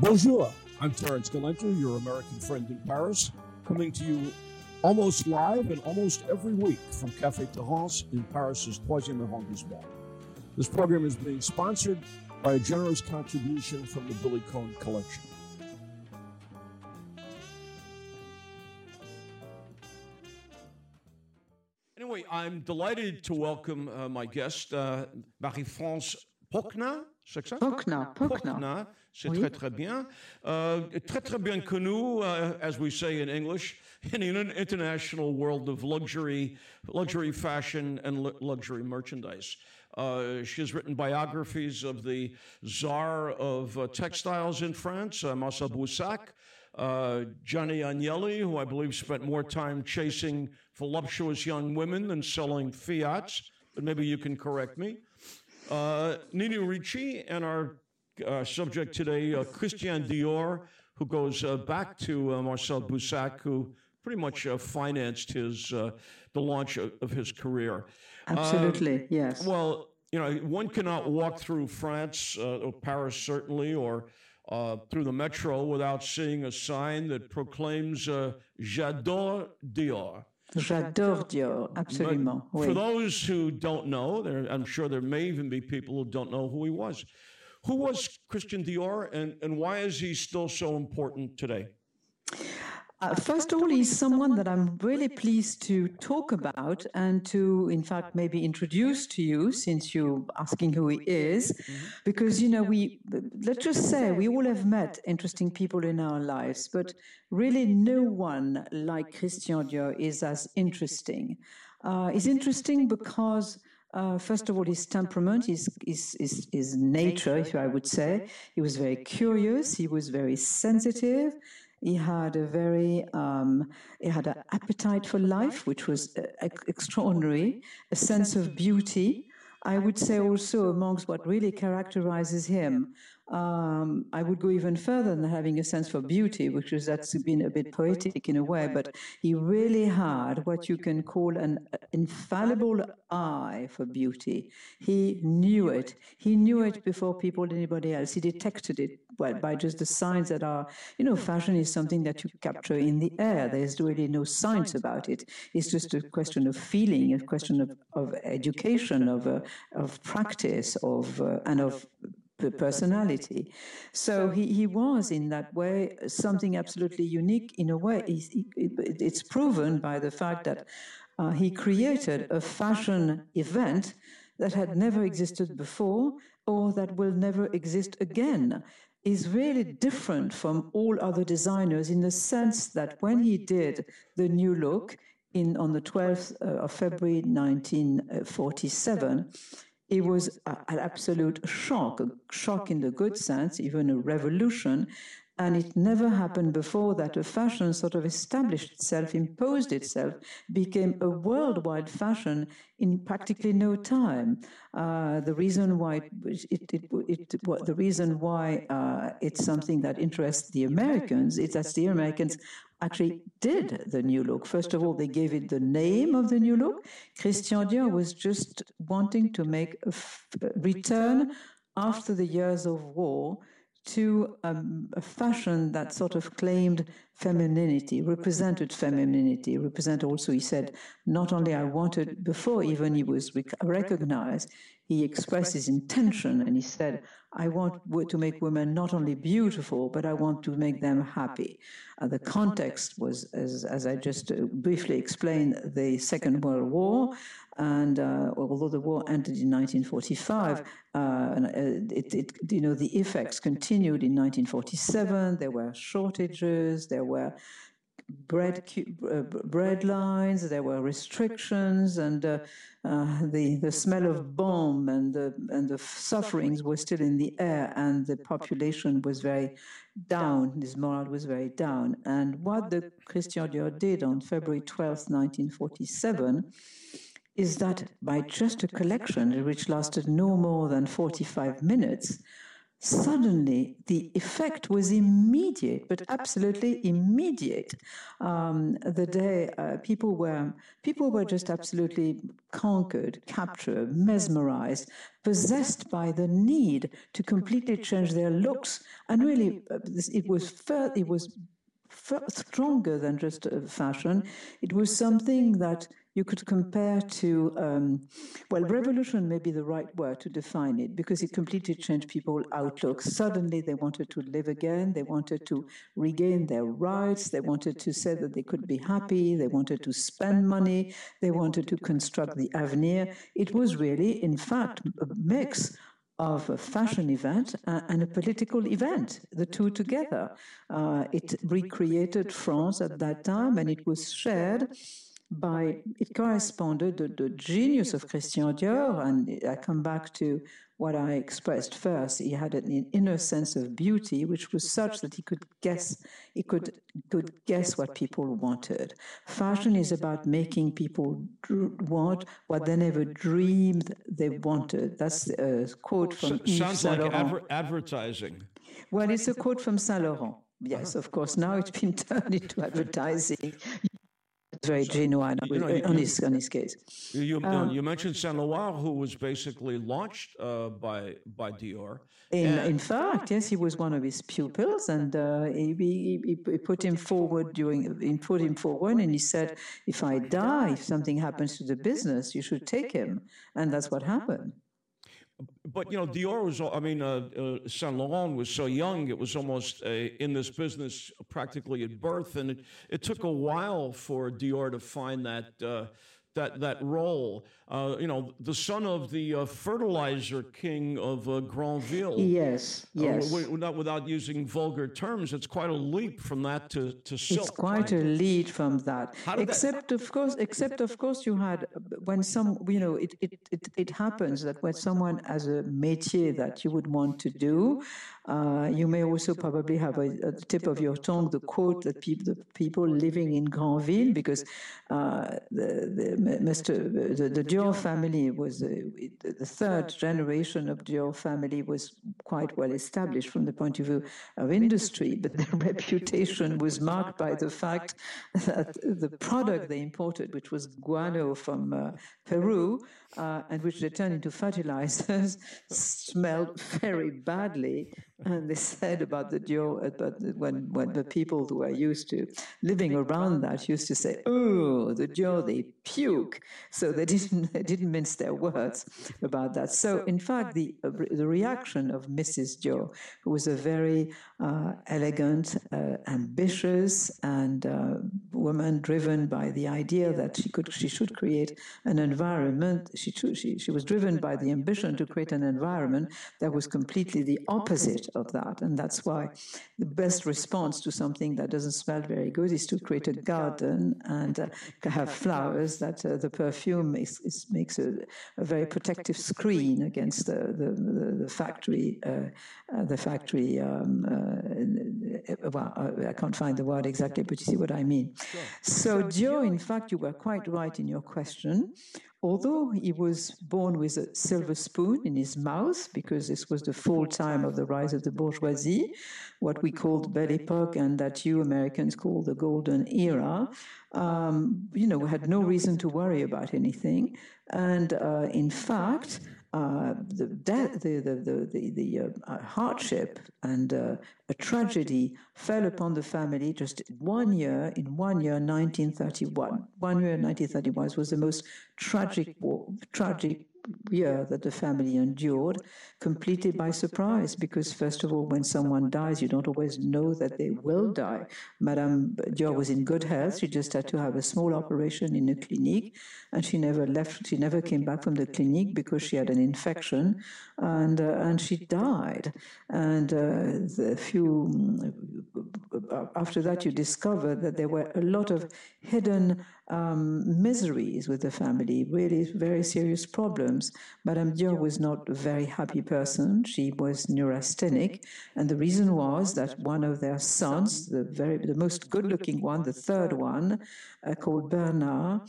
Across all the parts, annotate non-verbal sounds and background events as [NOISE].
Bonjour, I'm Terrance Gelenter, your American friend in Paris, coming to you almost live and almost every week from Café Terrance in Paris's Troisième arrondissement. This program is being sponsored by a generous contribution from the Billy Cohn Collection. Anyway, I'm delighted to welcome uh, my guest, uh, Marie-France Pochna. C'est ça? Pochna. Pochna. C'est très, très bien. Uh, très, très bien connu, uh, as we say in English, in an international world of luxury, luxury fashion and luxury merchandise. Uh, she has written biographies of the czar of uh, textiles in France, uh, Marcel Boussac, uh, Gianni Agnelli, who I believe spent more time chasing voluptuous young women than selling Fiats, but maybe you can correct me. Uh, Nina Ricci and our uh, subject today, uh, Christian Dior, who goes uh, back to uh, Marcel Boussac, who pretty much uh, financed his uh, the launch of, of his career. Absolutely, yes. Well, you know, one cannot walk through France or Paris, certainly, or through the metro without seeing a sign that proclaims "J'adore Dior." J'adore Dior, absolument. Oui. For those who don't know, there, I'm sure there may even be people who don't know who he was. Who was Christian Dior and, and why is he still so important today? Uh, first of all, he's someone that I'm really pleased to talk about and to, in fact, maybe introduce to you since you're asking who he is. Mm-hmm. Because, you know, we, let's just say, we all have met interesting people in our lives, but really no one like Christian Dior is as interesting. Uh, he's interesting because. Uh, first of all, his temperament, his, his, his, his nature, if I would say. He was very curious, he was very sensitive, he had a very, um, he had an appetite for life, which was uh, extraordinary, a sense of beauty. I would say also amongst what really characterizes him um, I would go even further than having a sense for beauty, which is that's been a bit poetic in a way, but he really had what you can call an infallible eye for beauty. He knew it. He knew it before people, anybody else. He detected it by, by just the signs that are, you know, fashion is something that you capture in the air. There's really no science about it. It's just a question of feeling, a question of, of education, of, uh, of practice, of, uh, and of personality. So he, he was, in that way, something absolutely unique in a way. it's proven by the fact that uh, he created a fashion event that had never existed before or that will never exist again is really different from all other designers in the sense that when he did the new look in on the 12th uh, of February 1947 it was an absolute shock, a shock in the good sense, even a revolution. And it never happened before that a fashion sort of established itself, imposed itself, became a worldwide fashion in practically no time. Uh, the reason why it, it, it, it the reason why uh, it's something that interests the Americans is that the Americans actually did the new look. First of all, they gave it the name of the new look. Christian Dior was just wanting to make a return after the years of war to um, a fashion that sort of claimed femininity, represented femininity, represent also, he said, not only I wanted, before even he was recognized, he expressed his intention and he said, I want to make women not only beautiful, but I want to make them happy. Uh, the context was, as, as I just uh, briefly explained, the Second World War. And uh, although the war ended in 1945, uh, uh, it, it, you know, the effects continued in 1947. There were shortages, there were bread uh, bread lines. There were restrictions, and uh, uh, the the smell of bomb and the and the sufferings were still in the air, and the population was very down. His morale was very down. And what the Christian Dior did on February 12, 1947 is that by just a collection which lasted no more than 45 minutes, suddenly the effect was immediate, but absolutely immediate. Um, the day uh, people were people were just absolutely conquered, captured, mesmerized, possessed by the need to completely change their looks, and really, uh, it was it was stronger than just fashion. It was something that you could compare to, um, well, revolution may be the right word to define it because it completely changed people's outlook. Suddenly they wanted to live again, they wanted to regain their rights, they wanted to say that they could be happy, they wanted to spend money, they wanted to construct the avenir. It was really, in fact, a mix of a fashion event and a political event, the two together. Uh, it recreated France at that time and it was shared by, it corresponded to the genius of Christian Dior, and I come back to what I expressed first. He had an inner sense of beauty, which was such that he could guess, he could, could guess what people wanted. Fashion is about making people want what they never dreamed they wanted. That's a quote from so, Yves Sounds Saint like adver advertising. Well, it's a quote from Saint Laurent. Yes, of course. Now it's been turned into advertising [LAUGHS] very genuine you know, on, his, on his case. You, um, you mentioned Saint Laurent, who was basically launched uh, by by Dior. In, in fact, yes, he was one of his pupils, and uh, he, he, he, put him forward during he put him forward, and he said, "If I die, if something happens to the business, you should take him," and that's what happened. But you know, Dior was. I mean, uh, uh, Saint Laurent was so young; it was almost in this business practically at birth, and it, it took a while for Dior to find that uh, that that role. Uh, you know, the son of the uh, fertilizer king of uh, Granville. Yes, uh, yes. not without using vulgar terms, it's quite a leap from that to, to silk. It's quite right? a leap from that. Except that... of course, except of course, you had when some, you know, it, it, it, it happens that when someone has a métier that you would want to do, uh, you may also probably have a, at the tip of your tongue the quote that the people living in Granville, because uh, the, the, Mr. the, the Dior family was uh, the third generation of Dior family was quite well established from the point of view of industry, but their [LAUGHS] reputation was marked by the fact that the product they imported, which was guano from uh, Peru, uh, and which they turned into fertilizers, [LAUGHS] smelled very badly. And they said about the Dior, about the, when, when the people who are used to living around that used to say, oh, the Dior, they puke. So they didn't, [LAUGHS] they didn't mince their words about that. So, in fact, the, the reaction of Mrs. Joe, who was a very elegant, uh, ambitious, and uh, woman driven by the idea that she could, she should create an environment she, she, she was driven by the ambition to create an environment that was completely the opposite of that. And that's why the best response to something that doesn't smell very good is to create a garden and uh, have flowers that uh, the perfume is, is, makes a, a, very protective screen against the, the, the, the factory, uh, uh the factory, um, uh, well, uh, I can't find the word exactly, but you see what I mean. So, Joe, in fact, you were quite right in your question. Although he was born with a silver spoon in his mouth, because this was the full time of the rise of the bourgeoisie, what we called Belle Epoque and that you Americans call the golden era, um, you know, had no reason to worry about anything. And uh, in fact, uh, the, death, the, the, the, the, uh, hardship and uh, a tragedy fell upon the family just one year, in one year, 1931. One year, 1931 was the most tragic war, tragic year that the family endured completely by surprise because first of all when someone dies you don't always know that they will die. madame dior was in good health. she just had to have a small operation in a clinic and she never left she never came back from the clinic because she had an infection and uh, and she died. and uh, a few uh, after that you discover that there were a lot of hidden um, miseries with the family, really very serious problems. Madame Dior was not a very happy person. She was neurasthenic, and the reason was that one of their sons, the very the most good-looking one, the third one, uh, called Bernard,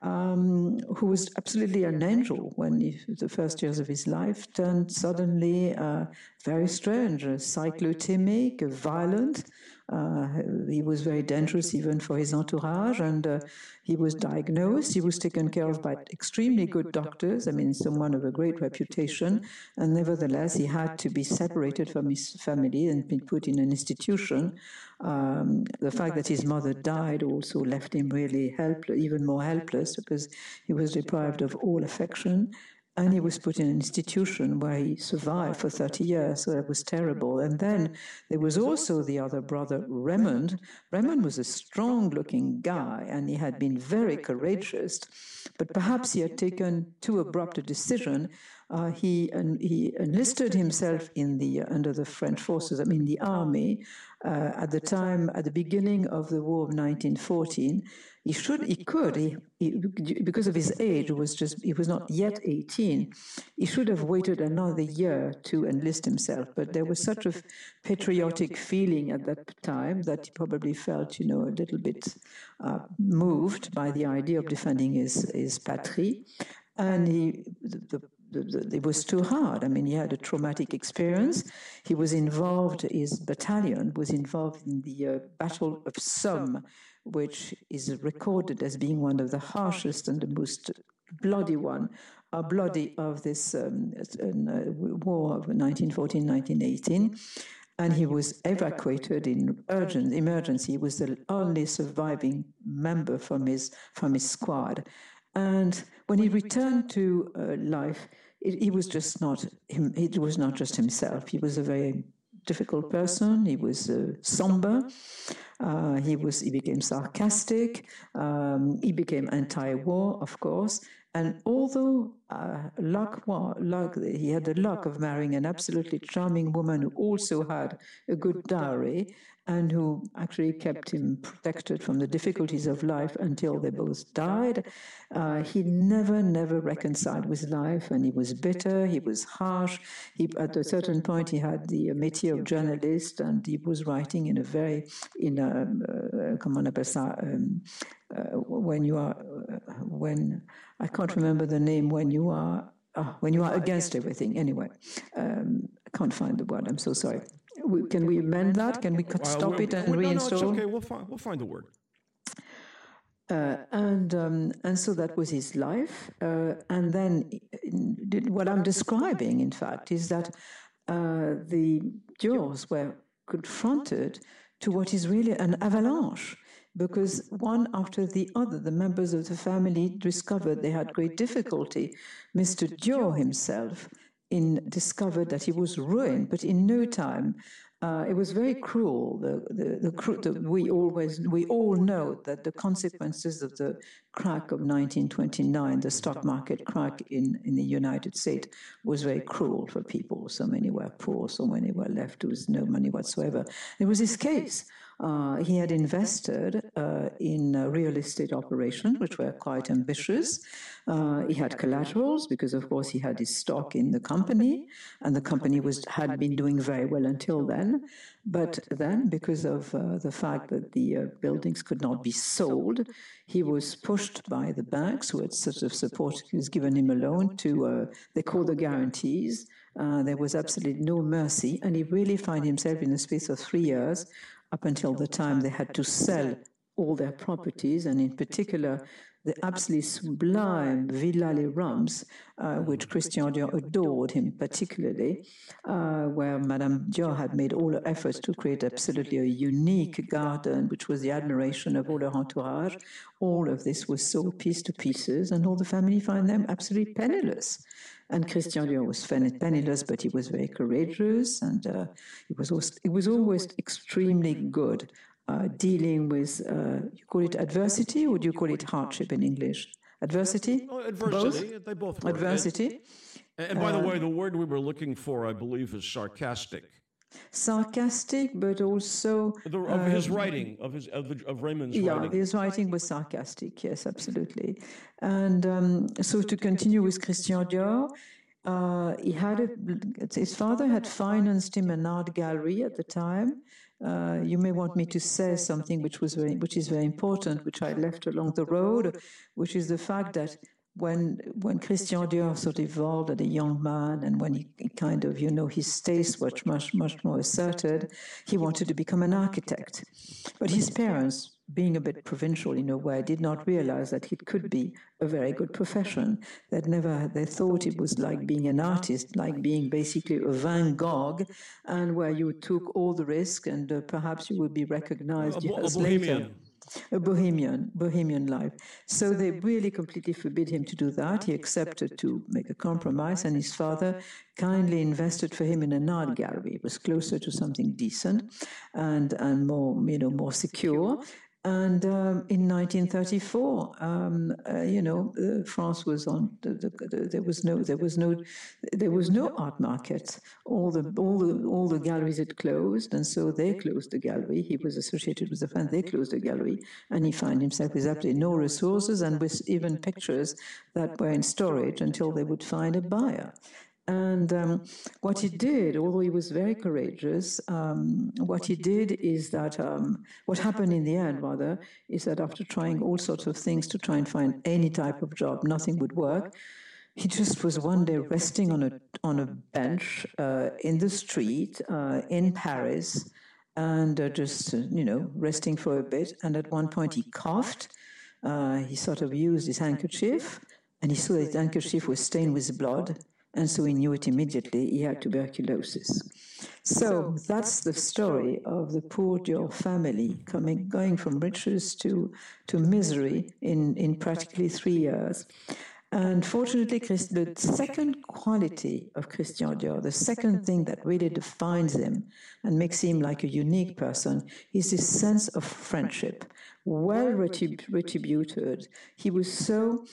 um, who was absolutely an angel when he, the first years of his life, turned suddenly uh, very strange, cyclothymic, violent. Uh, he was very dangerous even for his entourage, and uh, he was diagnosed. He was taken care of by extremely good doctors, I mean, someone of a great reputation, and nevertheless, he had to be separated from his family and been put in an institution. Um, the fact that his mother died also left him really helpless, even more helpless, because he was deprived of all affection and he was put in an institution where he survived for 30 years, so it was terrible. And then there was also the other brother, Raymond. Raymond was a strong looking guy, and he had been very courageous, but perhaps he had taken too abrupt a decision. Uh, he, he enlisted himself in the, under the French forces, I mean, the army, uh, at the time, at the beginning of the war of 1914. He should, he could, he, he, because of his age, was just, he was not yet 18. He should have waited another year to enlist himself. But there was such a patriotic feeling at that time that he probably felt, you know, a little bit uh, moved by the idea of defending his, his patrie. And he, the, it was too hard. I mean, he had a traumatic experience. He was involved, his battalion was involved in the uh, Battle of Somme, which is recorded as being one of the harshest and the most bloody one, uh, bloody of this um, uh, war of 1914-1918 and he was evacuated in urgent emergency. He was the only surviving member from his from his squad, and when he returned to uh, life, he was just not him. It was not just himself. He was a very difficult person. He was uh, somber. Uh, he was. He became sarcastic. Um, he became anti-war, of course. And although uh, luck, well, luck, he had the luck of marrying an absolutely charming woman who also had a good dowry, and who actually kept him protected from the difficulties of life until they both died. Uh, he never, never reconciled with life, and he was bitter, he was harsh. He, at a certain point, he had the métier of journalist, and he was writing in a very, in a, uh, on appelle ça, um, uh, when you are, uh, when, I can't remember the name, when you are, uh, when you are against everything, anyway. Um, I can't find the word, I'm so sorry we, can we amend that? Can we stop it and reinstall? No, no, okay. We'll find, we'll find the word. Uh, and um, and so that was his life. Uh, and then what I'm describing, in fact, is that uh, the Diors were confronted to what is really an avalanche. Because one after the other, the members of the family discovered they had great difficulty. Mr. Dior himself in discovered that he was ruined, but in no time. Uh, it was very cruel. The, the, the, the, we always we all know that the consequences of the crack of 1929, the stock market crack in, in the United States, was very cruel for people. So many were poor, so many were left with no money whatsoever. There was this case uh, he had invested uh, in real estate operations, which were quite ambitious. Uh, he had collaterals because, of course, he had his stock in the company, and the company was had been doing very well until then. But then, because of uh, the fact that the uh, buildings could not be sold, he was pushed by the banks, who had sort of support, he was given him a loan to, uh, they call the guarantees. there was absolutely no mercy, and he really found himself in the space of three years up until the time they had to sell all their properties, and in particular, the absolutely sublime Villa Les Rhumbs, uh, which Christian Dior adored him particularly, uh, where Madame Dior had made all her efforts to create absolutely a unique garden, which was the admiration of all her entourage. All of this was sold piece to pieces, and all the family find them absolutely penniless. And Christian Dior was penniless, but he was very courageous, and uh, he was always, he was always extremely good uh, dealing with. Uh, you call it adversity, or do you call it hardship in English? Adversity. Oh, adversity. Both? They both. Adversity. And, and by the uh, way, the word we were looking for, I believe, is sarcastic. Sarcastic, but also the, of his writing, of his of, the, of Raymond's yeah, writing. his writing was sarcastic. Yes, absolutely. And um, so to continue with Christian Dior. Uh, he had a, his father had financed him an art gallery at the time. Uh, you may want me to say something which was very, which is very important, which I left along the road, which is the fact that when when Christian Dior sort of evolved as a young man, and when he, he kind of you know his taste was much much more asserted, he wanted to become an architect, but his parents being a bit provincial in a way, did not realize that it could be a very good profession. That never they thought it was like being an artist, like being basically a Van Gogh, and where you took all the risk and uh, perhaps you would be recognized a, years a later a bohemian, bohemian life. So they really completely forbid him to do that. He accepted to make a compromise, and his father kindly invested for him in an art gallery. It was closer to something decent and and more, you know, more secure. And um, in 1934, um, uh, you know, uh, France was on. The, the, the, there was no, there was no, there was no art market. All the all the all the galleries had closed, and so they closed the gallery. He was associated with the fan. They closed the gallery, and he found himself with absolutely no resources, and with even pictures that were in storage until they would find a buyer. And um, what he did, although he was very courageous, um, what he did is that um, what happened in the end, rather, is that after trying all sorts of things to try and find any type of job, nothing would work. He just was one day resting on a on a bench uh, in the street uh, in Paris, and uh, just you know resting for a bit. And at one point, he coughed. Uh, he sort of used his handkerchief, and he saw that his handkerchief was stained with blood and so he knew it immediately he had tuberculosis. So that's the story of the poor Dior family coming, going from riches to, to misery in, in practically three years. And fortunately, the second quality of Christian Dior, the second thing that really defines him and makes him like a unique person, is his sense of friendship, well retributed. He was so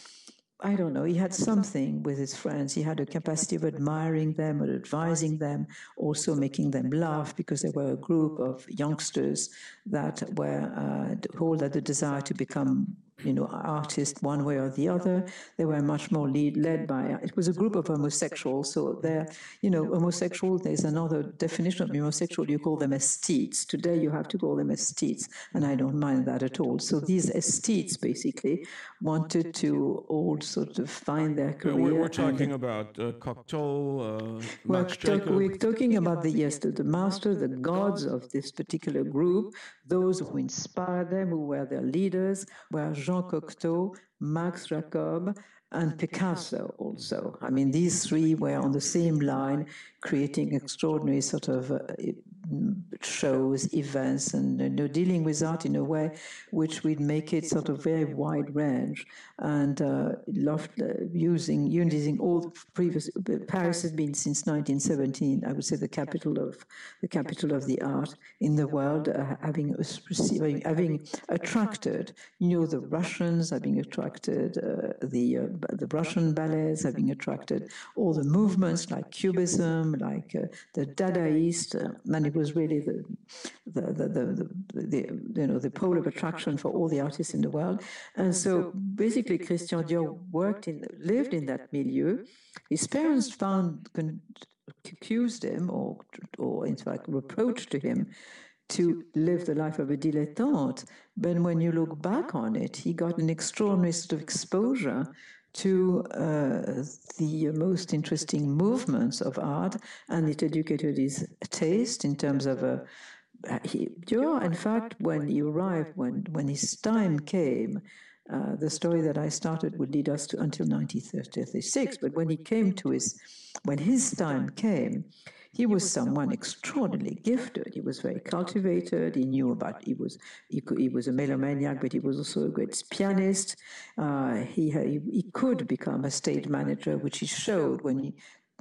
I don't know, he had something with his friends. He had a capacity of admiring them or advising them, also making them laugh because they were a group of youngsters that were uh, all had the desire to become you know, artists one way or the other. They were much more lead, led by, it was a group of homosexuals. So they're, you know, homosexual, there's another definition of homosexual, you call them aesthetes. Today you have to call them aesthetes, and I don't mind that at all. So these aesthetes basically wanted to all sort of find their career. We're, we're talking about uh, Cocteau, uh, we're, talk, we're talking about the, yes, the, the master, the gods of this particular group, those who inspired them, who were their leaders, were Jean Cocteau, Max Jacob, and Picasso also. I mean, these three were on the same line, creating extraordinary sort of uh, shows, events, and you know, dealing with art in a way which would make it sort of very wide range and uh, loved uh, using using all previous. Paris has been since 1917, I would say, the capital of the capital of the art in the world, uh, having having attracted, you know, the Russians, having attracted uh, the uh, the Russian ballets, having attracted all the movements like Cubism, like uh, the Dadaist, it was really the the, the, the, you know, the pole of attraction for all the artists in the world. And so basically Christian Dior worked in, lived in that milieu. His parents found, accused him or, or in fact reproached to him to live the life of a dilettante. But when you look back on it, he got an extraordinary sort of exposure to uh, the most interesting movements of art, and it educated his taste in terms of. Uh, he, Dior, in fact, when he arrived, when when his time came, uh, the story that I started would lead us to until 1936. But when he came to his, when his time came, he was someone extraordinarily gifted. He was very cultivated. He knew about. He was he, he was a melomaniac, but he was also a great pianist. Uh, he, he he could become a stage manager, which he showed when he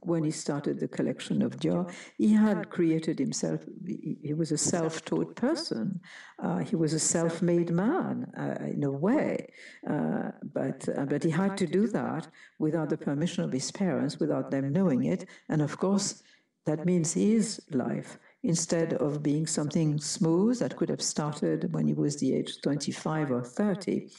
when he started the collection of Dior, he had created himself, he was a self taught person. Uh, he was a self made man uh, in a way. Uh, but, uh, but he had to do that without the permission of his parents, without them knowing it. And of course, that means his life, instead of being something smooth that could have started when he was the age 25 or 30,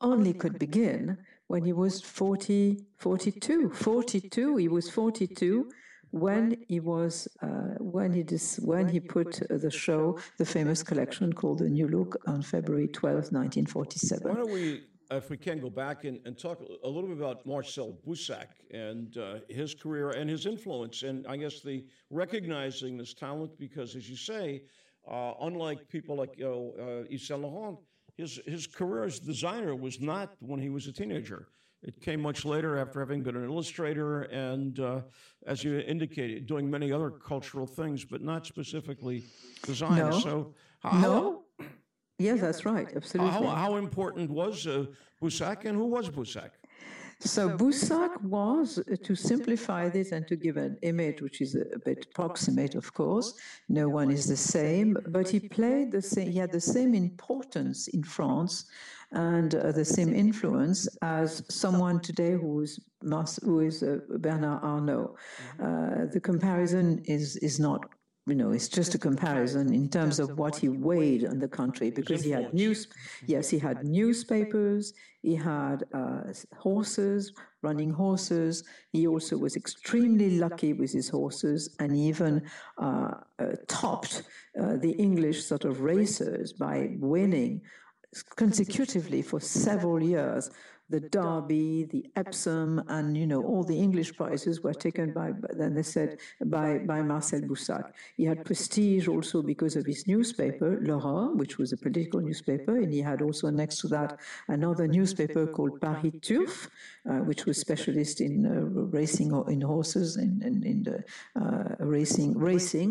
only could begin when he was 40, 42. 42, he was 42 when he was uh, when he dis, when he put the show, the famous collection called the New Look, on February 12, 1947. Why don't we, if we can, go back and, and talk a little bit about Marcel Boussac and uh, his career and his influence, and I guess the recognizing this talent because, as you say, uh, unlike people like you know, uh, Yves Saint Laurent, his his career as designer was not when he was a teenager. It came much later after having been an illustrator and, uh, as you indicated, doing many other cultural things, but not specifically design. No. So, how, no. Yes, that's right. Absolutely. How, how important was uh, and who was Boussac? So Boussac was, uh, to simplify this and to give an image which is a bit approximate, of course, no one is the same, but he played the same, he had the same importance in France and uh, the same influence as someone today who is, who is uh, Bernard Arnault. Uh, the comparison is, is not you know, it's just a comparison in terms of what he weighed on the country because he had news. Yes, he had newspapers. He had uh, horses, running horses. He also was extremely lucky with his horses, and even uh, uh, topped uh, the English sort of racers by winning consecutively for several years the Derby, the Epsom, and you know all the English prizes were taken by. Then they said by by Marcel Boussac. He had prestige also because of his newspaper, L'Aurore, which was a political newspaper, and he had also next to that another newspaper called Paris Turf, uh, which was specialist in uh, racing or in horses and in, in, in, the uh, racing racing.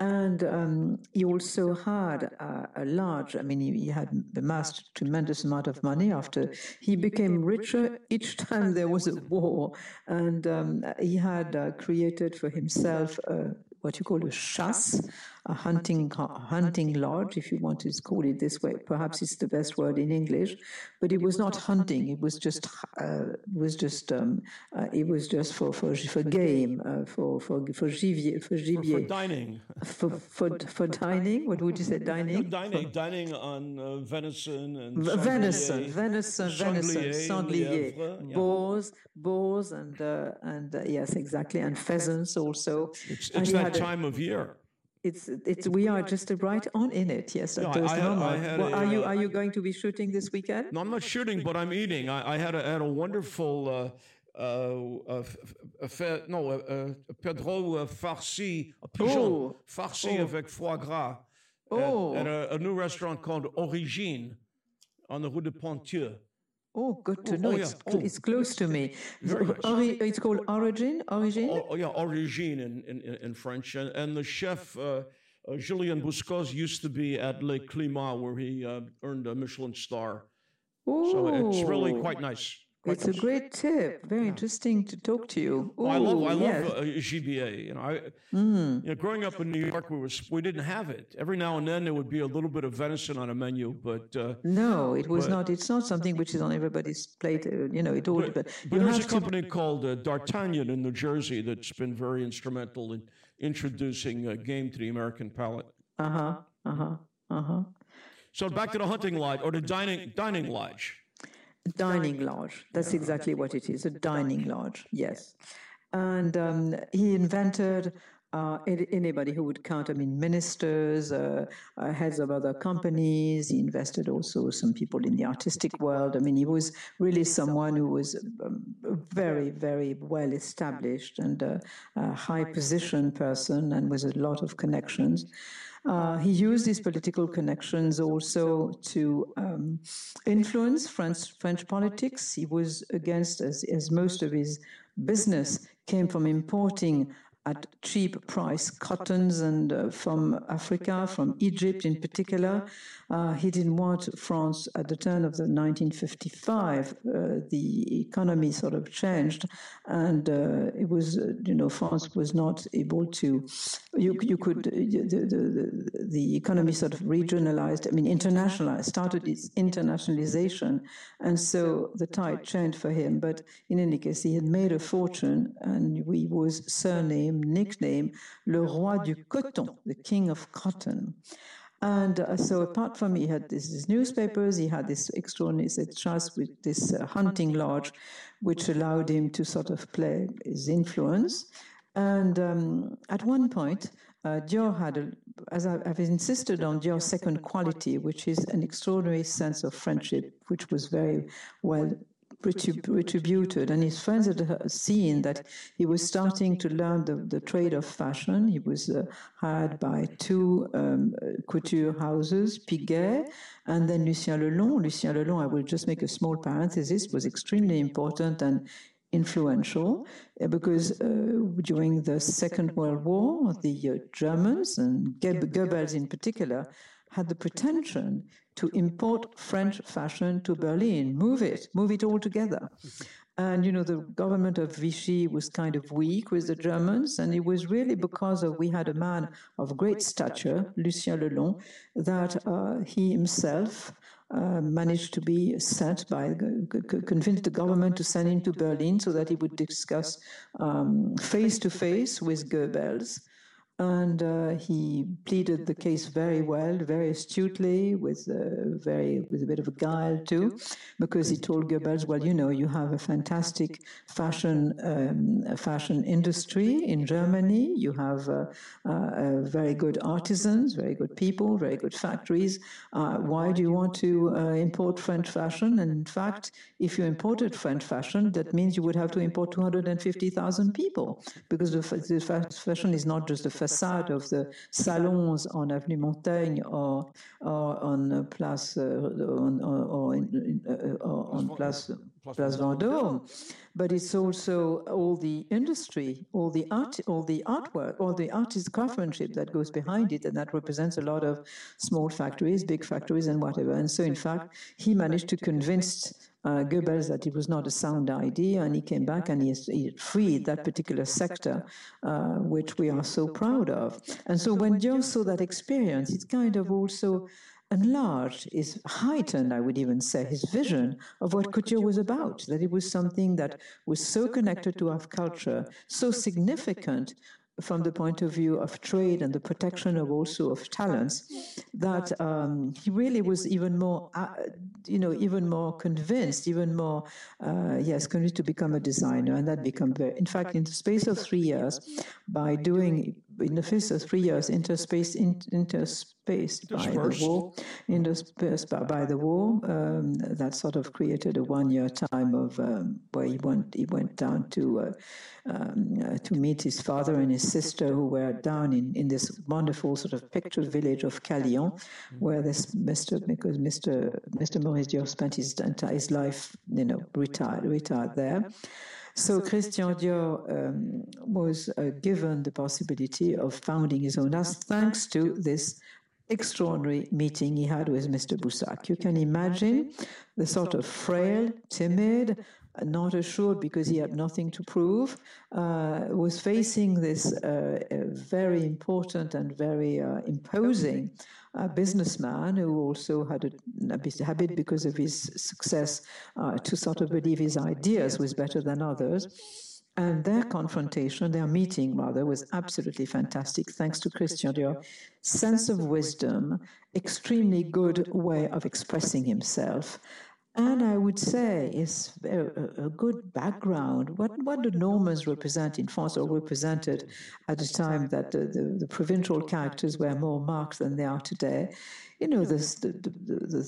And um, he also had a large, I mean, he, had amassed a tremendous amount of money after he became richer each time there was a war. And um, he had uh, created for himself uh, what you call a chasse, a hunting hunting lodge, if you want to call it this way. Perhaps it's the best word in English, but it was not hunting. It was just uh, was just um, uh, it was just for for, for game uh, for for for gibier for gibier for, for dining for, for for dining. What would you say? Dining. dining. For, dining on uh, venison and venison, venison, venison, sanglier, yeah. boars, boars, and uh, and uh, yes, exactly, and pheasants also. It's, it's that time of year it's it's we are just right on in it. Yes, no, I, I had, well, a, are you are you going to be shooting this weekend? No, I'm not shooting, but I'm eating. I, I had a had a wonderful. Uh, uh, uh, no, uh, perdreau farci, a pigeon oh. farci oh. avec foie gras oh. at, at a, a, new restaurant called Origine on the Rue de Ponthieu. Oh, good to oh, know. Oh, it's, yeah. it's close to me. Ori- it's called Origin. Origin. Oh, yeah, Origine in, in, in French. And, and the chef uh, uh, Julien Boscus used to be at Le Climat, where he uh, earned a Michelin star. So it's really quite nice. It's a great tip. Very yeah. interesting to talk to you. Ooh, I love, I yes. love uh, gibier. You know, I, mm. you know, growing up in New York, we was we didn't have it. Every now and then there would be a little bit of venison on a menu, but uh, no, it was but, not. It's not something which is on everybody's plate. Uh, you know, it all. But, but, but there's a company to... called uh, D'Artagnan in New Jersey that's been very instrumental in introducing uh, game to the American palate. Uh huh. Uh huh. Uh huh. So back to the hunting lodge or the dining dining lodge dining lodge. That's exactly what it is a dining lodge, yes. And um, he invented uh, anybody who would count, I mean, ministers, uh, uh, heads of other companies. He invested also some people in the artistic world. I mean, he was really someone who was um, very, very well established and a, a high position person and with a lot of connections. Uh, he used his political connections also to um, influence French, French politics. He was against, as, as most of his business came from importing at cheap price cottons and uh, from Africa, from Egypt in particular. Uh, he didn't want France at the turn of the 1955. Uh, the economy sort of changed, and uh, it was uh, you know France was not able to. You you could uh, the, the the economy sort of regionalized. I mean internationalized. Started its internationalization, and so the tide changed for him. But in any case, he had made a fortune, and he was surnamed him nickname Le Roi du Coton, the King of Cotton. And uh, so, apart from he had this, his newspapers, he had this extraordinary trust with this uh, hunting lodge, which allowed him to sort of play his influence. And um, at one point, uh, Dior had, a, as I, have insisted on Dior's second quality, which is an extraordinary sense of friendship, which was very well retributed. And his friends had seen that he was starting to learn the, the trade of fashion. He was uh, hired by two um, couture houses, Piguet, and then Lucien Lelong. Lucien Lelong, I will just make a small parenthesis, was extremely important and influential uh, because uh, during the Second World War, the uh, Germans, and Goebbels in particular, had the pretension to import French fashion to Berlin, move it, move it all together. And, you know, the government of Vichy was kind of weak with the Germans, and it was really because of we had a man of great stature, Lucien Lelong, that uh, he himself uh, managed to be sent by, convinced the government to send him to Berlin so that he would discuss face to face with Goebbels and uh, he pleaded the case very well, very astutely, with uh, very with a bit of a guile too, because he told Goebbels, "Well, you know, you have a fantastic fashion um, fashion industry in Germany. You have uh, uh very good artisans, very good people, very good factories. Uh, why do you want to uh, import French fashion? And in fact, if you imported French fashion, that means you would have to import 250,000 people, because the, the fashion is not just a facade of the salons on Avenue Montaigne or, or on Place on, or, in, uh, on Place, Place Vendôme, but it's also all the industry, all the art, all the artwork, all the artist craftsmanship that goes behind it, and that represents a lot of small factories, big factories, and whatever. And so, in fact, he managed to convince uh, Goebbels that it was not a sound idea, and he came back and he, he freed that particular sector, uh, which we are so proud of. And so when Dior saw that experience, it kind of also enlarged, is heightened, I would even say, his vision of what couture was about, that it was something that was so connected to our culture, so significant from the point of view of trade and the protection of also of talents, that um, he really was even more, uh, you know, even more convinced, even more, uh, yes, convinced to become a designer, and that become very. In fact, in the space of three years, by doing in the first three years, interspace, in, interspaced by the war, interspersed by, by the war. Um, that sort of created a one-year time of um, where he went. He went down to uh, um, uh, to meet his father and his sister, who were down in, in this wonderful sort of pictured village of Callian, mm-hmm. where this Mr. because Mr. Mr. Maurice Dior spent his entire his life, you know, retired retired there. So Christian Dior um, was uh, given the possibility of founding his own house thanks to this extraordinary meeting he had with Mr. Boussac. You can imagine the sort of frail, timid, not assured because he had nothing to prove, uh, was facing this uh, very important and very uh, imposing a businessman who also had a, a habit because of his success uh, to sort of believe his ideas was better than others. And their confrontation, their meeting rather, was absolutely fantastic, thanks to Christian Dior. Sense of wisdom, extremely good way of expressing himself, and I would say is a, a, good background. What, what the Normans represent in France or represented at a time that the, the, the provincial characters were more marked than they are today you know, this, the, the,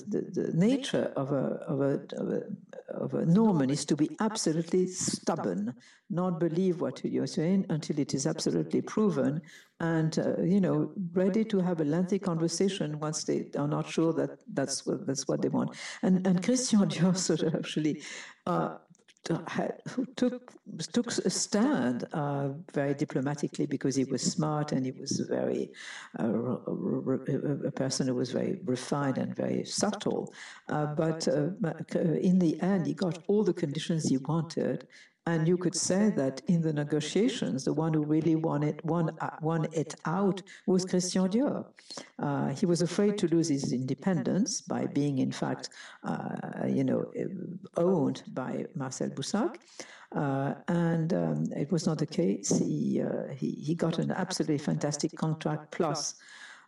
the, the, nature of a, of, a, of, a, of a Norman is to be absolutely stubborn, not believe what you're saying until it is absolutely proven, and, uh, you know, ready to have a lengthy conversation once they are not sure that that's what, that's what they want. And, and Christian Dior [LAUGHS] sort of actually uh, who took took a stand uh, very diplomatically because he was smart and he was very uh, a person who was very refined and very subtle. Uh, but uh, in the end, he got all the conditions he wanted, And you could say that in the negotiations, the one who really won it, won, uh, won it out was Christian Dior. Uh, he was afraid to lose his independence by being, in fact, uh, you know, owned by Marcel Boussac. Uh, and um, it was not the case. He, uh, he, he got an absolutely fantastic contract plus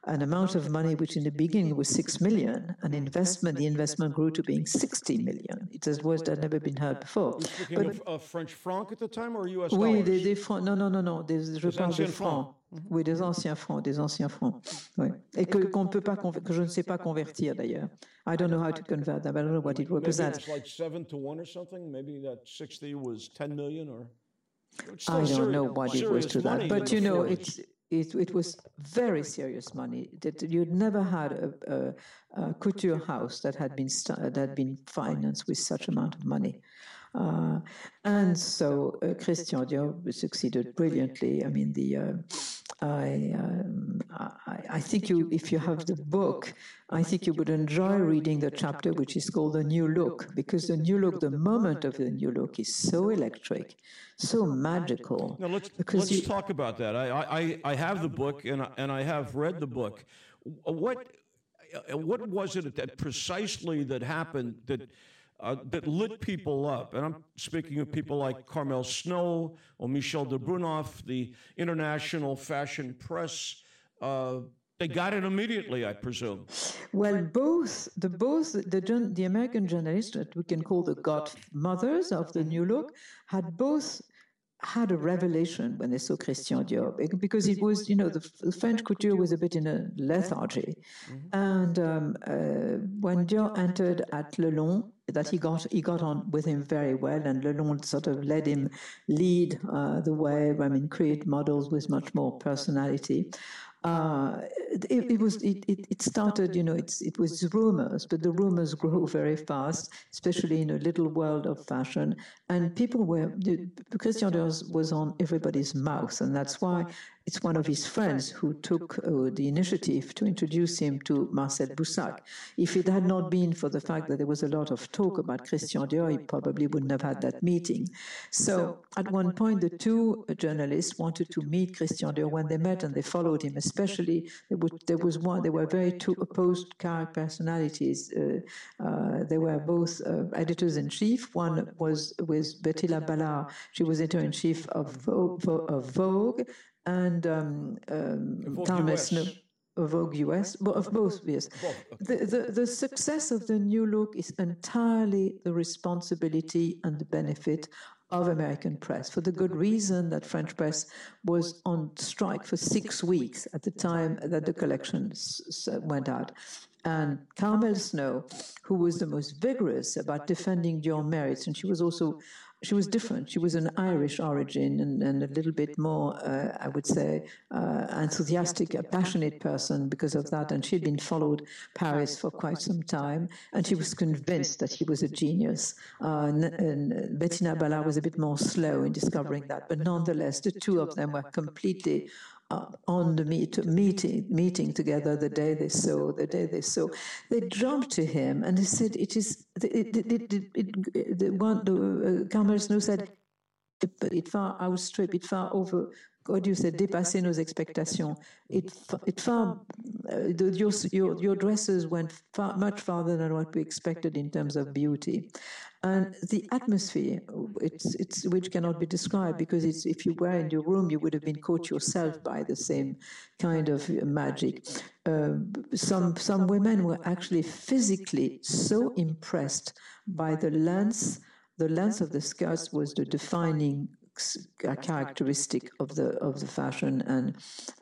an amount of money which in the beginning was 6 million, an investment, the investment grew to being 60 million. It is words that had never been heard before. But, of, French franc at the time or US oui, dollars? des, des francs, non, non, non, non, des, je parle de francs. Mm-hmm. Oui, des anciens francs, des anciens francs. Oui. Et que, qu'on peut pas, que je ne sais pas convertir d'ailleurs. I don't know how to convert them. I don't know what it represents. Maybe it's like 7 to 1 or something? Maybe that 60 was 10 million or? I don't know what it was to that, but you know, it's it, it was very serious money. That you'd never had a, a, a couture house that had been that had been financed with such amount of money. Uh, and so uh, Christian Dior succeeded brilliantly. I mean, the uh, I, um, I, I, think you, if you have the book, I think you would enjoy reading the chapter which is called The New Look, because the new look, the moment of the new look is so electric, so magical. Now let's, let's you, talk about that. I, I, I have the book and I, and I have read the book. What, what was it that precisely that happened that uh, that lit people up. And I'm speaking of people like Carmel Snow or Michel de Brunhoff, the international fashion press. Uh, they got it immediately, I presume. Well, both the both the the American journalists that we can call the godmothers of the new look had both had a revelation when they saw Christian Dior because it was, you know, the, the French couture was a bit in a lethargy. Mm-hmm. And um, uh, when Dior entered at Lelong, that he got he got on with him very well, and Le Lelong sort of let him lead uh, the way. I mean, create models with much more personality uh, it, it, was it, it, started you know it's it was rumors but the rumors grow [LAUGHS] very fast especially in a little world of fashion. And people were Christian Dior was on everybody's mouth and that's why it's one of his friends who took uh, the initiative to introduce him to Marcel Boussac. If it had not been for the fact that there was a lot of talk about Christian Dior, he probably wouldn't have had that meeting. So at one point, the two journalists wanted to meet Christian Dior when they met, and they followed him. Especially, there was one. They were very two opposed personalities. Uh, uh, they were both uh, editors in chief. One was with Bettina Ballard. She was editor in chief of Vogue, of Vogue and um, um, Thomas no, Vogue US, but of both, yes. The, the, the success of the new look is entirely the responsibility and the benefit of American press for the good reason that French press was on strike for six weeks at the time that the collections went out. And Carmel Snow, who was the most vigorous about defending Dior merits, and she was also she was different. She was an Irish origin and, and a little bit more, uh, I would say, uh, enthusiastic, a passionate person because of that. And she'd been followed Paris for quite some time, and she was convinced that he was a genius. Uh, and, and Bettina Ballard was a bit more slow in discovering that, but nonetheless, the two of them were completely uh, on the meet, meeting meeting together the day they saw the day they saw. They jumped to him and they said it is it, it, it, it the one the uh, Snow said it, far outstrip it far over do you say, dépasser nos expectations. It, it far, uh, your, your, your dresses went far, much farther than what we expected in terms of beauty. And the atmosphere, it's, it's, which cannot be described because it's, if you were in your room, you would have been caught yourself by the same kind of magic. Uh, some, some women were actually physically so impressed by the length. The length of the skirts was the defining characteristic of the of the fashion, and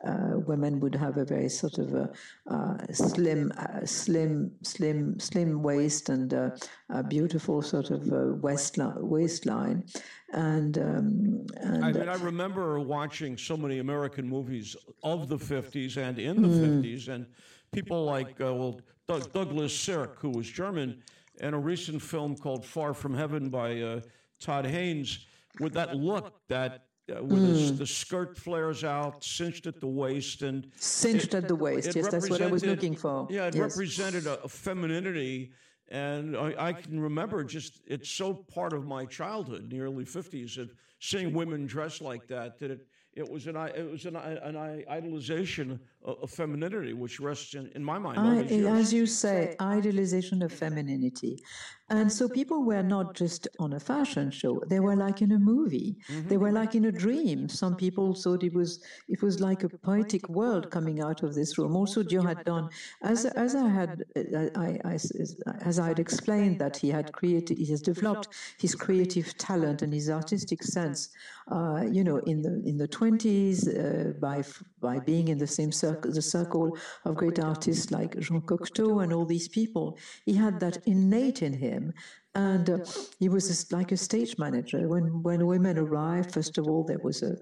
uh, women would have a very sort of a, uh, slim, uh, slim, slim, slim waist and a beautiful sort of waistline, waistline. And, um, and I mean, I remember watching so many American movies of the '50s and in the mm. '50s, and people like well Doug, Douglas Sirk, who was German, and a recent film called Far from Heaven by uh, Todd Haynes with that look that uh, where mm. the, the, skirt flares out, cinched at the waist, and cinched it, at the waist. Yes, that's what I was looking for. Yeah, it yes. represented a, a, femininity And I, I, can remember just, it's so part of my childhood in the early 50s that seeing women dress like that, that it, it was an, it was an, an idolization of femininity, which rests in, in my mind. I, as you say, idealization of femininity. And so people were not just on a fashion show; they were like in a movie. Mm-hmm. They were like in a dream. Some people thought it was it was like a poetic world coming out of this room. Also, Dior had done as as I had I, I, as I had explained that he had created he has developed his creative talent and his artistic sense. Uh, you know, in the in the twenties uh, by by being in the same circle, the circle of great artists like Jean Cocteau and all these people, he had that innate in him. And uh, he was like a stage manager. When, when women arrived, first of all, there was a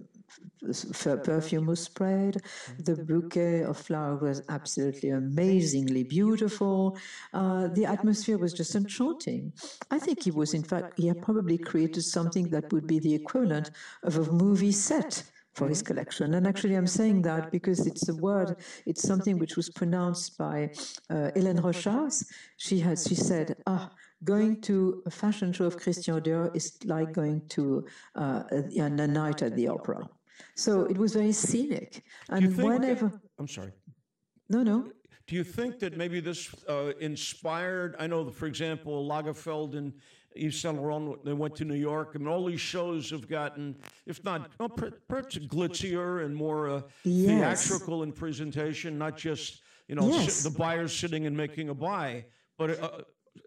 perfume was spread. The bouquet of flowers was absolutely amazingly beautiful. Uh, the atmosphere was just enchanting. I think he was, in fact, he had probably created something that would be the equivalent of a movie set for his collection. And actually, I'm saying that because it's a word, it's something which was pronounced by uh, Hélène Rochas. She has, she said, ah, going to a fashion show of Christian Dior is like going to uh, a, a, night at the opera. So it was very scenic. And whenever. I'm sorry. No, no. Do you think that maybe this uh, inspired? I know, for example, Lagerfeld and Yves Saint Laurent, they went to New York. I mean, all these shows have gotten, if not, well, perhaps glitzier and more uh, yes. theatrical in presentation, not just, you know, yes. the buyers sitting and making a buy, but uh,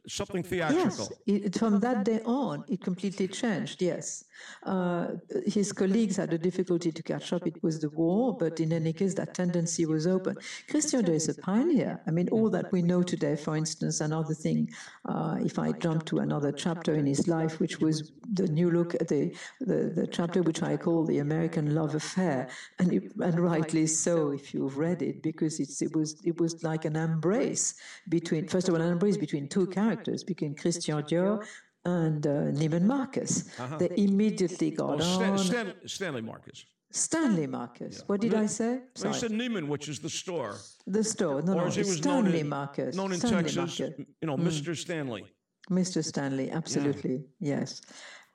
something theatrical. Yes, it, from that day on, it completely changed. Yes, uh, his colleagues had a difficulty to catch up. It was the war, but in any case, that tendency was open. Christian Dior is a pioneer. I mean, all that we know today, for instance, another thing. Uh, if I jump to another chapter in his life, which was the new look, the the, the chapter which I call the American love affair, and it, and rightly so, if you've read it, because it's it was it was like an embrace between first of all an embrace between two characters between Christian Dior and uh, Neiman Marcus. Uh-huh. They immediately got oh, on. Stan- Stanley Marcus. Stanley Marcus. Yeah. What did I say? Sorry. I said Neiman, which is the store. The store. No, or no, was Stanley known in, Marcus. Known in Stanley Texas, Marcus. you know, mm. Mr. Stanley. Mr. Stanley, absolutely, yeah. yes.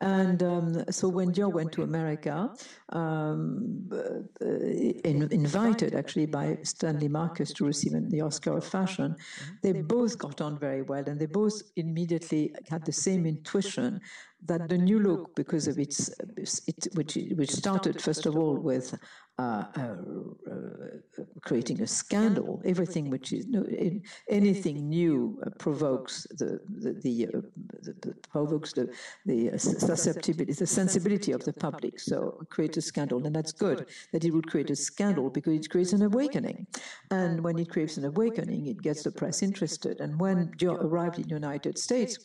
And um, so when Dior went to America, um, in, invited actually by Stanley Marcus to receive the Oscar of Fashion, they both got on very well and they both immediately had the same intuition that the new look, because of its, it, which, which started first of all with uh, uh, uh, creating a scandal. Everything which is no, anything new uh, provokes the the, the, uh, the, the provokes the the susceptibility, the sensibility of the public. So create a scandal, and that's good that it would create a scandal because it creates an awakening. And when it creates an awakening, it gets the press interested. And when Dior arrived in the United States,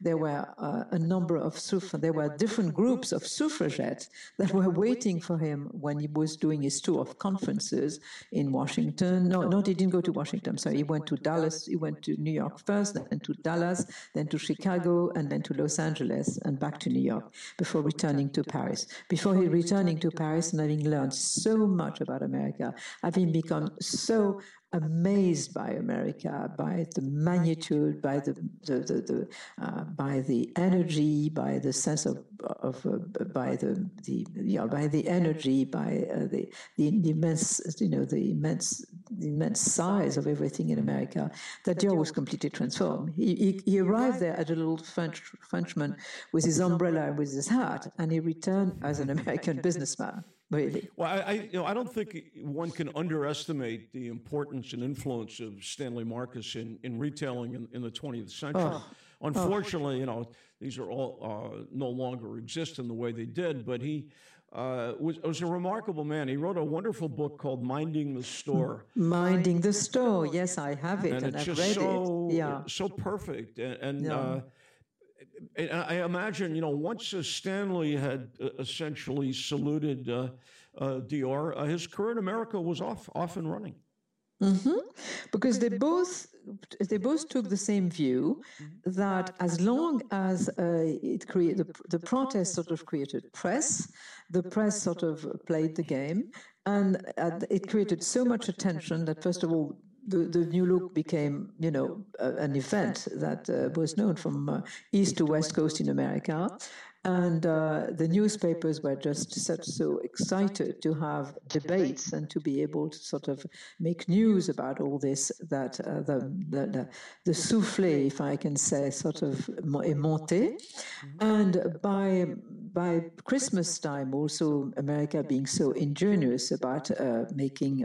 there were uh, a number of there were different groups of suffragettes that were waiting for him when he was doing his tour of conferences in Washington. No, no, he didn't go to Washington. Sorry, he went to Dallas. He went to New York first, then to Dallas, then to Chicago, and then to Los Angeles, and back to New York before returning to Paris. Before he returning to Paris and having learned so much about America, having become so amazed by America, by the magnitude, by the, the, the, the uh, by the energy, by the sense of, of uh, by the, the you know, by the energy, by uh, the, the, immense you know the immense the immense size of everything in America. That Dior was completely transformed. He, he, he arrived there as a little French Frenchman with his umbrella and with his hat, and he returned as an American businessman. Really? Well, I, I, you know, I don't think one can underestimate the importance and influence of Stanley Marcus in, in retailing in, in the 20th century. Oh. Unfortunately, you know, these are all uh, no longer exist in the way they did, but he uh, was, was a remarkable man. He wrote a wonderful book called Minding the Store. Minding the Store, yes, I have it, and, and I've read so, it. Yeah. So perfect. And, and yeah. uh, I imagine, you know, once uh, Stanley had uh, essentially saluted uh, uh Dior, uh, his career in America was off, off and running. Mm-hmm. Because they both they both took the same view that as long as uh, it created the, the protest sort of created press, the press sort of played the game, and uh, it created so much attention that first of all the, the new look became, you know, uh, an event that uh, was known from uh, east to west coast in America. And uh, the newspapers were just such so excited to have debates and to be able to sort of make news about all this that uh, the, the, the, the, souffle, if I can say, sort of monté. And by by Christmas time, also America being so ingenious about uh, making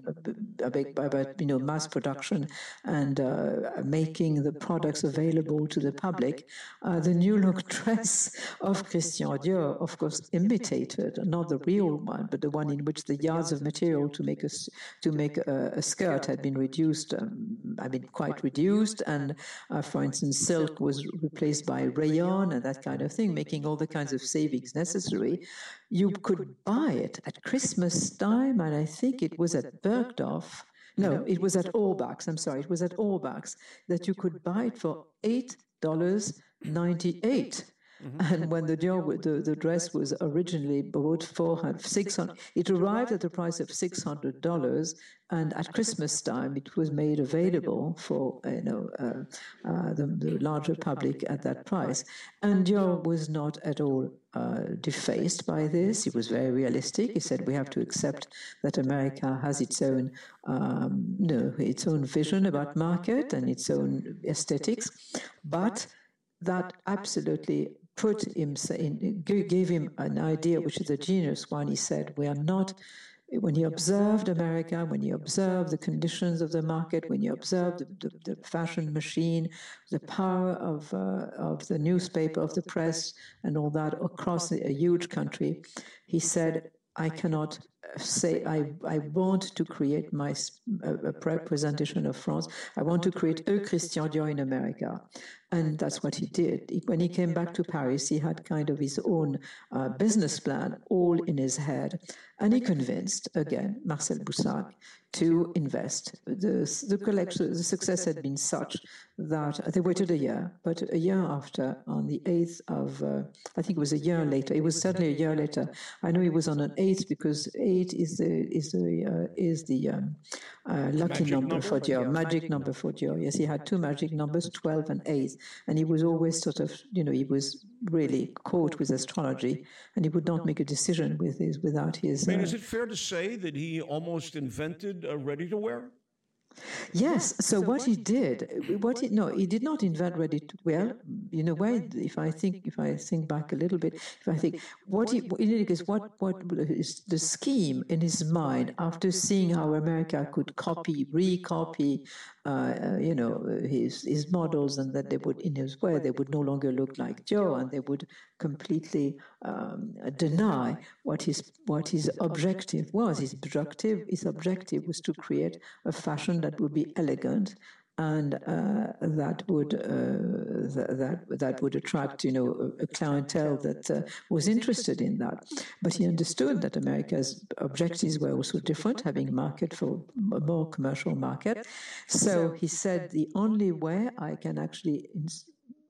about you know mass production and uh, making the products available to the public, uh, the new look [LAUGHS] dress of Christian of course, imitated not the real one, but the one in which the yards of material to make a to make a, a skirt had been reduced. Um, I mean, quite reduced, and uh, for instance, silk was replaced by rayon and that kind of thing, making all the kinds of savings necessary, you could buy it at Christmas time, and I think it was at Bergdorf. No, it was at Ohrbach's. I'm sorry, it was at Ohrbach's that you could buy it for eight dollars ninety-eight. Mm-hmm. And when the, the, the dress was originally bought for 600 it arrived at the price of $600 and at Christmas time it was made available for you know uh, uh, the, the, larger public at that price. and Dior was not at all uh, defaced by this. He was very realistic. He said we have to accept that America has its own um, no its own vision about market and its own aesthetics. But that absolutely put him gave him an idea, which is a genius one. He said, "We are not." When he observed America, when he observed the conditions of the market, when he observed the, the, the fashion machine, the power of uh, of the newspaper, of the press, and all that across a, huge country, he said, "I cannot say I, I want to create my a representation of France. I want to create a Christian Dior in America. And that's what he did. When he came back to Paris, he had kind of his own uh, business plan all in his head. And he convinced, again, Marcel Boussac to invest. The, the collection, the success had been such that they waited a year, but a year after, on the 8th of, uh, I think it was a year later, it was certainly a year later. I know it was on an 8th because 8 is the, is the, uh, is the um, uh, lucky number, number, for Dior, magic, magic number for Dior. Yes, he had two magic numbers, 12 and 8. And he was always sort of, you know, he was really caught with astrology and he would not make a decision with his, without his. I mean, is uh, it fair to say that he almost invented a ready to wear? Yes. So, so what, what he did, uh, what he no, he did not invent ready to wear. You know, why? If I think, if I think back a little bit, if I think what he, in any case, what what is the scheme in his mind after seeing how America could copy, recopy, uh, uh, you know, his his models, and that they would, in his way, they would no longer look like Joe and they would completely um, deny what his what his objective was. His objective, his objective was to create a fashion that would be elegant and uh, that would uh, th- that that would attract you know a, clientele that uh, was interested in that. But he understood that America's objectives were also different, having a market for a more commercial market. So he said the only way I can actually ins-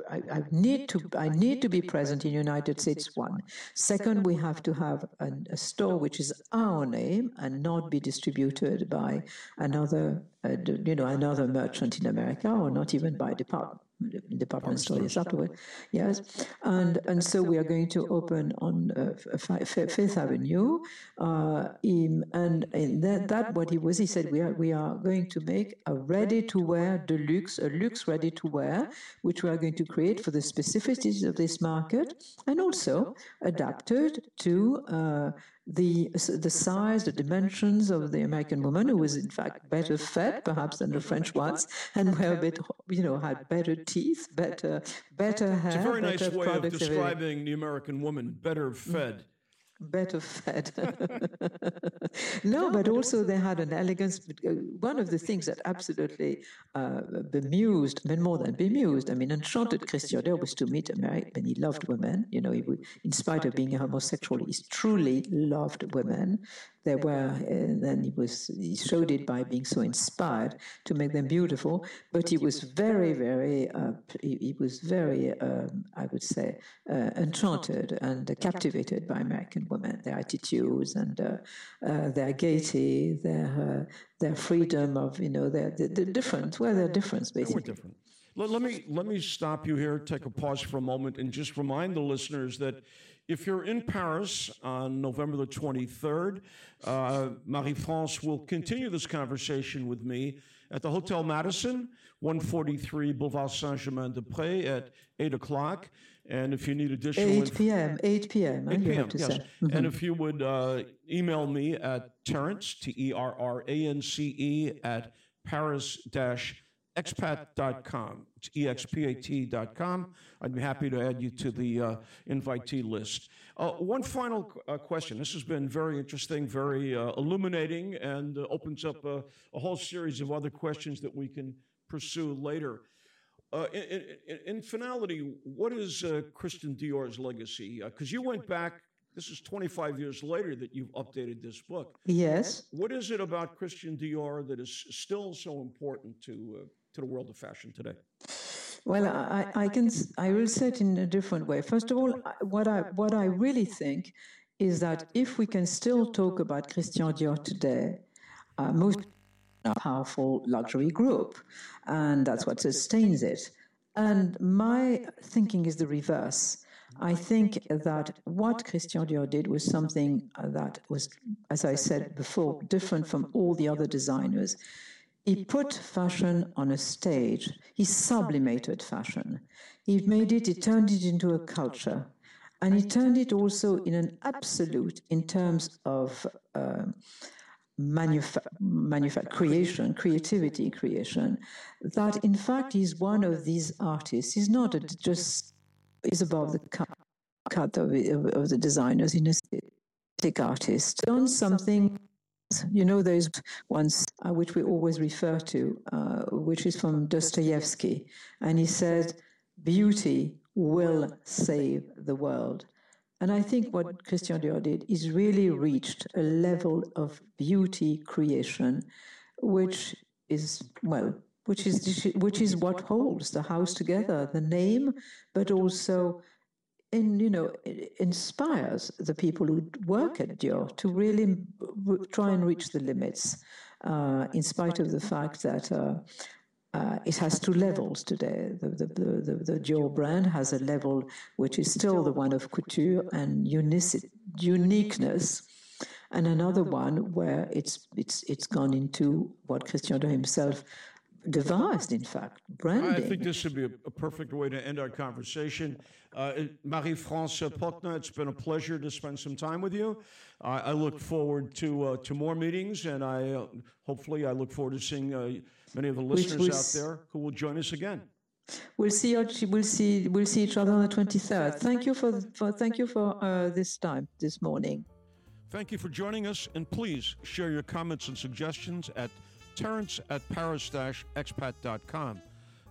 I, I, need to I need to be present in United States. One, second, we have to have an, a store which is our name and not be distributed by another, uh, you know, another merchant in America or not even by department department stores afterward. Yes, and and so we are going to open on uh, Fifth Avenue, uh, in, and and that, that what he was. He said we are we are going to make a ready-to-wear deluxe, a luxe ready-to-wear, which we are going to create for the specificities of this market, and also adapted to. Uh, the the size, the dimensions of the American woman, who was in fact better fed perhaps than the French ones, and were a bit, you know, had better teeth, better better hair. It's a very nice way of describing the American woman, better fed better fed. [LAUGHS] no, but also they had an elegance. Uh, one of the things that absolutely uh, bemused, I mean, more than bemused, I mean, enchanted Christian Dior was to meet American. He loved women. You know, he would, in spite of being a homosexual, he truly loved women There were, uh, and he was he showed it by being so inspired to make them beautiful. But he was very, very, uh, he, he, was very, um, I would say, uh, enchanted and captivated by American women, their attitudes and uh, uh, their gaiety, their their freedom of you know their the, the difference, where their difference basically. They were different. Let, let, me let me stop you here, take a pause for a moment, and just remind the listeners that if you're in Paris on November the 23rd, uh, Marie France will continue this conversation with me at the Hotel Madison, 143 Boulevard Saint Germain des Prés at 8 o'clock. And if you need additional 8 p.m. 8 p.m. 8 p.m. yes. Mm-hmm. And if you would uh, email me at Terrance, T E R R A N C E, at Paris expat.com. It's expat.com. I'd be happy to add you to the uh, invitee list. Uh, one final uh, question. This has been very interesting, very uh, illuminating, and uh, opens up a, a, whole series of other questions that we can pursue later. Uh, in, in, in, finality, what is Christian Dior's legacy? Because you went back this is 25 years later that you've updated this book. Yes. What is it about Christian Dior that is still so important to uh, to the world of fashion today? Well, I, I can I will say it in a different way. First of all, what I what I really think is that if we can still talk about Christian Dior today, uh, most powerful luxury group, and that's what sustains it. And my thinking is the reverse. I think that what Christian Dior did was something that was, as I said before, different from all the other designers. He put fashion on a stage. He sublimated fashion. He made it, he turned it into a culture. And he turned it also in an absolute in terms of uh, manufa- creation, creativity creation, that in fact he's one of these artists. He's not a, just, he's above the cut, cut of, of, the designers, he's a stick artist, done something you know, those ones uh, which we always refer to, uh, which is from Dostoevsky. And he said, Beauty will save the world. And I think what Christian Dior did is really reached a level of beauty creation, which is, well, which is, which is what holds the house together, the name, but also and you know inspires the people who work at Dior to really try and reach the limits, uh, in spite of the fact that. Uh, uh, it has two levels today. The, the, the, the, Dior brand has a level which is still the one of couture and uniqueness, and another one where it's it's it's gone into what Christian himself devised, in fact, branding. I think this would be a, a perfect way to end our conversation. Uh, Marie-France Pochna, it's been a pleasure to spend some time with you. Uh, I look forward to uh, to more meetings, and I uh, hopefully I look forward to seeing uh, many of the listeners out there who will join us again. We'll see. We'll see. We'll see each other on the twenty third. Thank you for, for thank you for uh, this time this morning. Thank you for joining us, and please share your comments and suggestions at Terrance at paris-expat.com.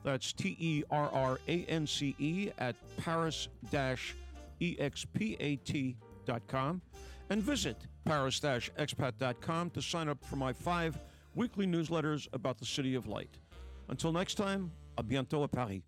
That's T E R R A N C E at paris-expat.com. And visit paris-expat.com to sign up for my five weekly newsletters about the City of Light. Until next time, à bientôt à Paris.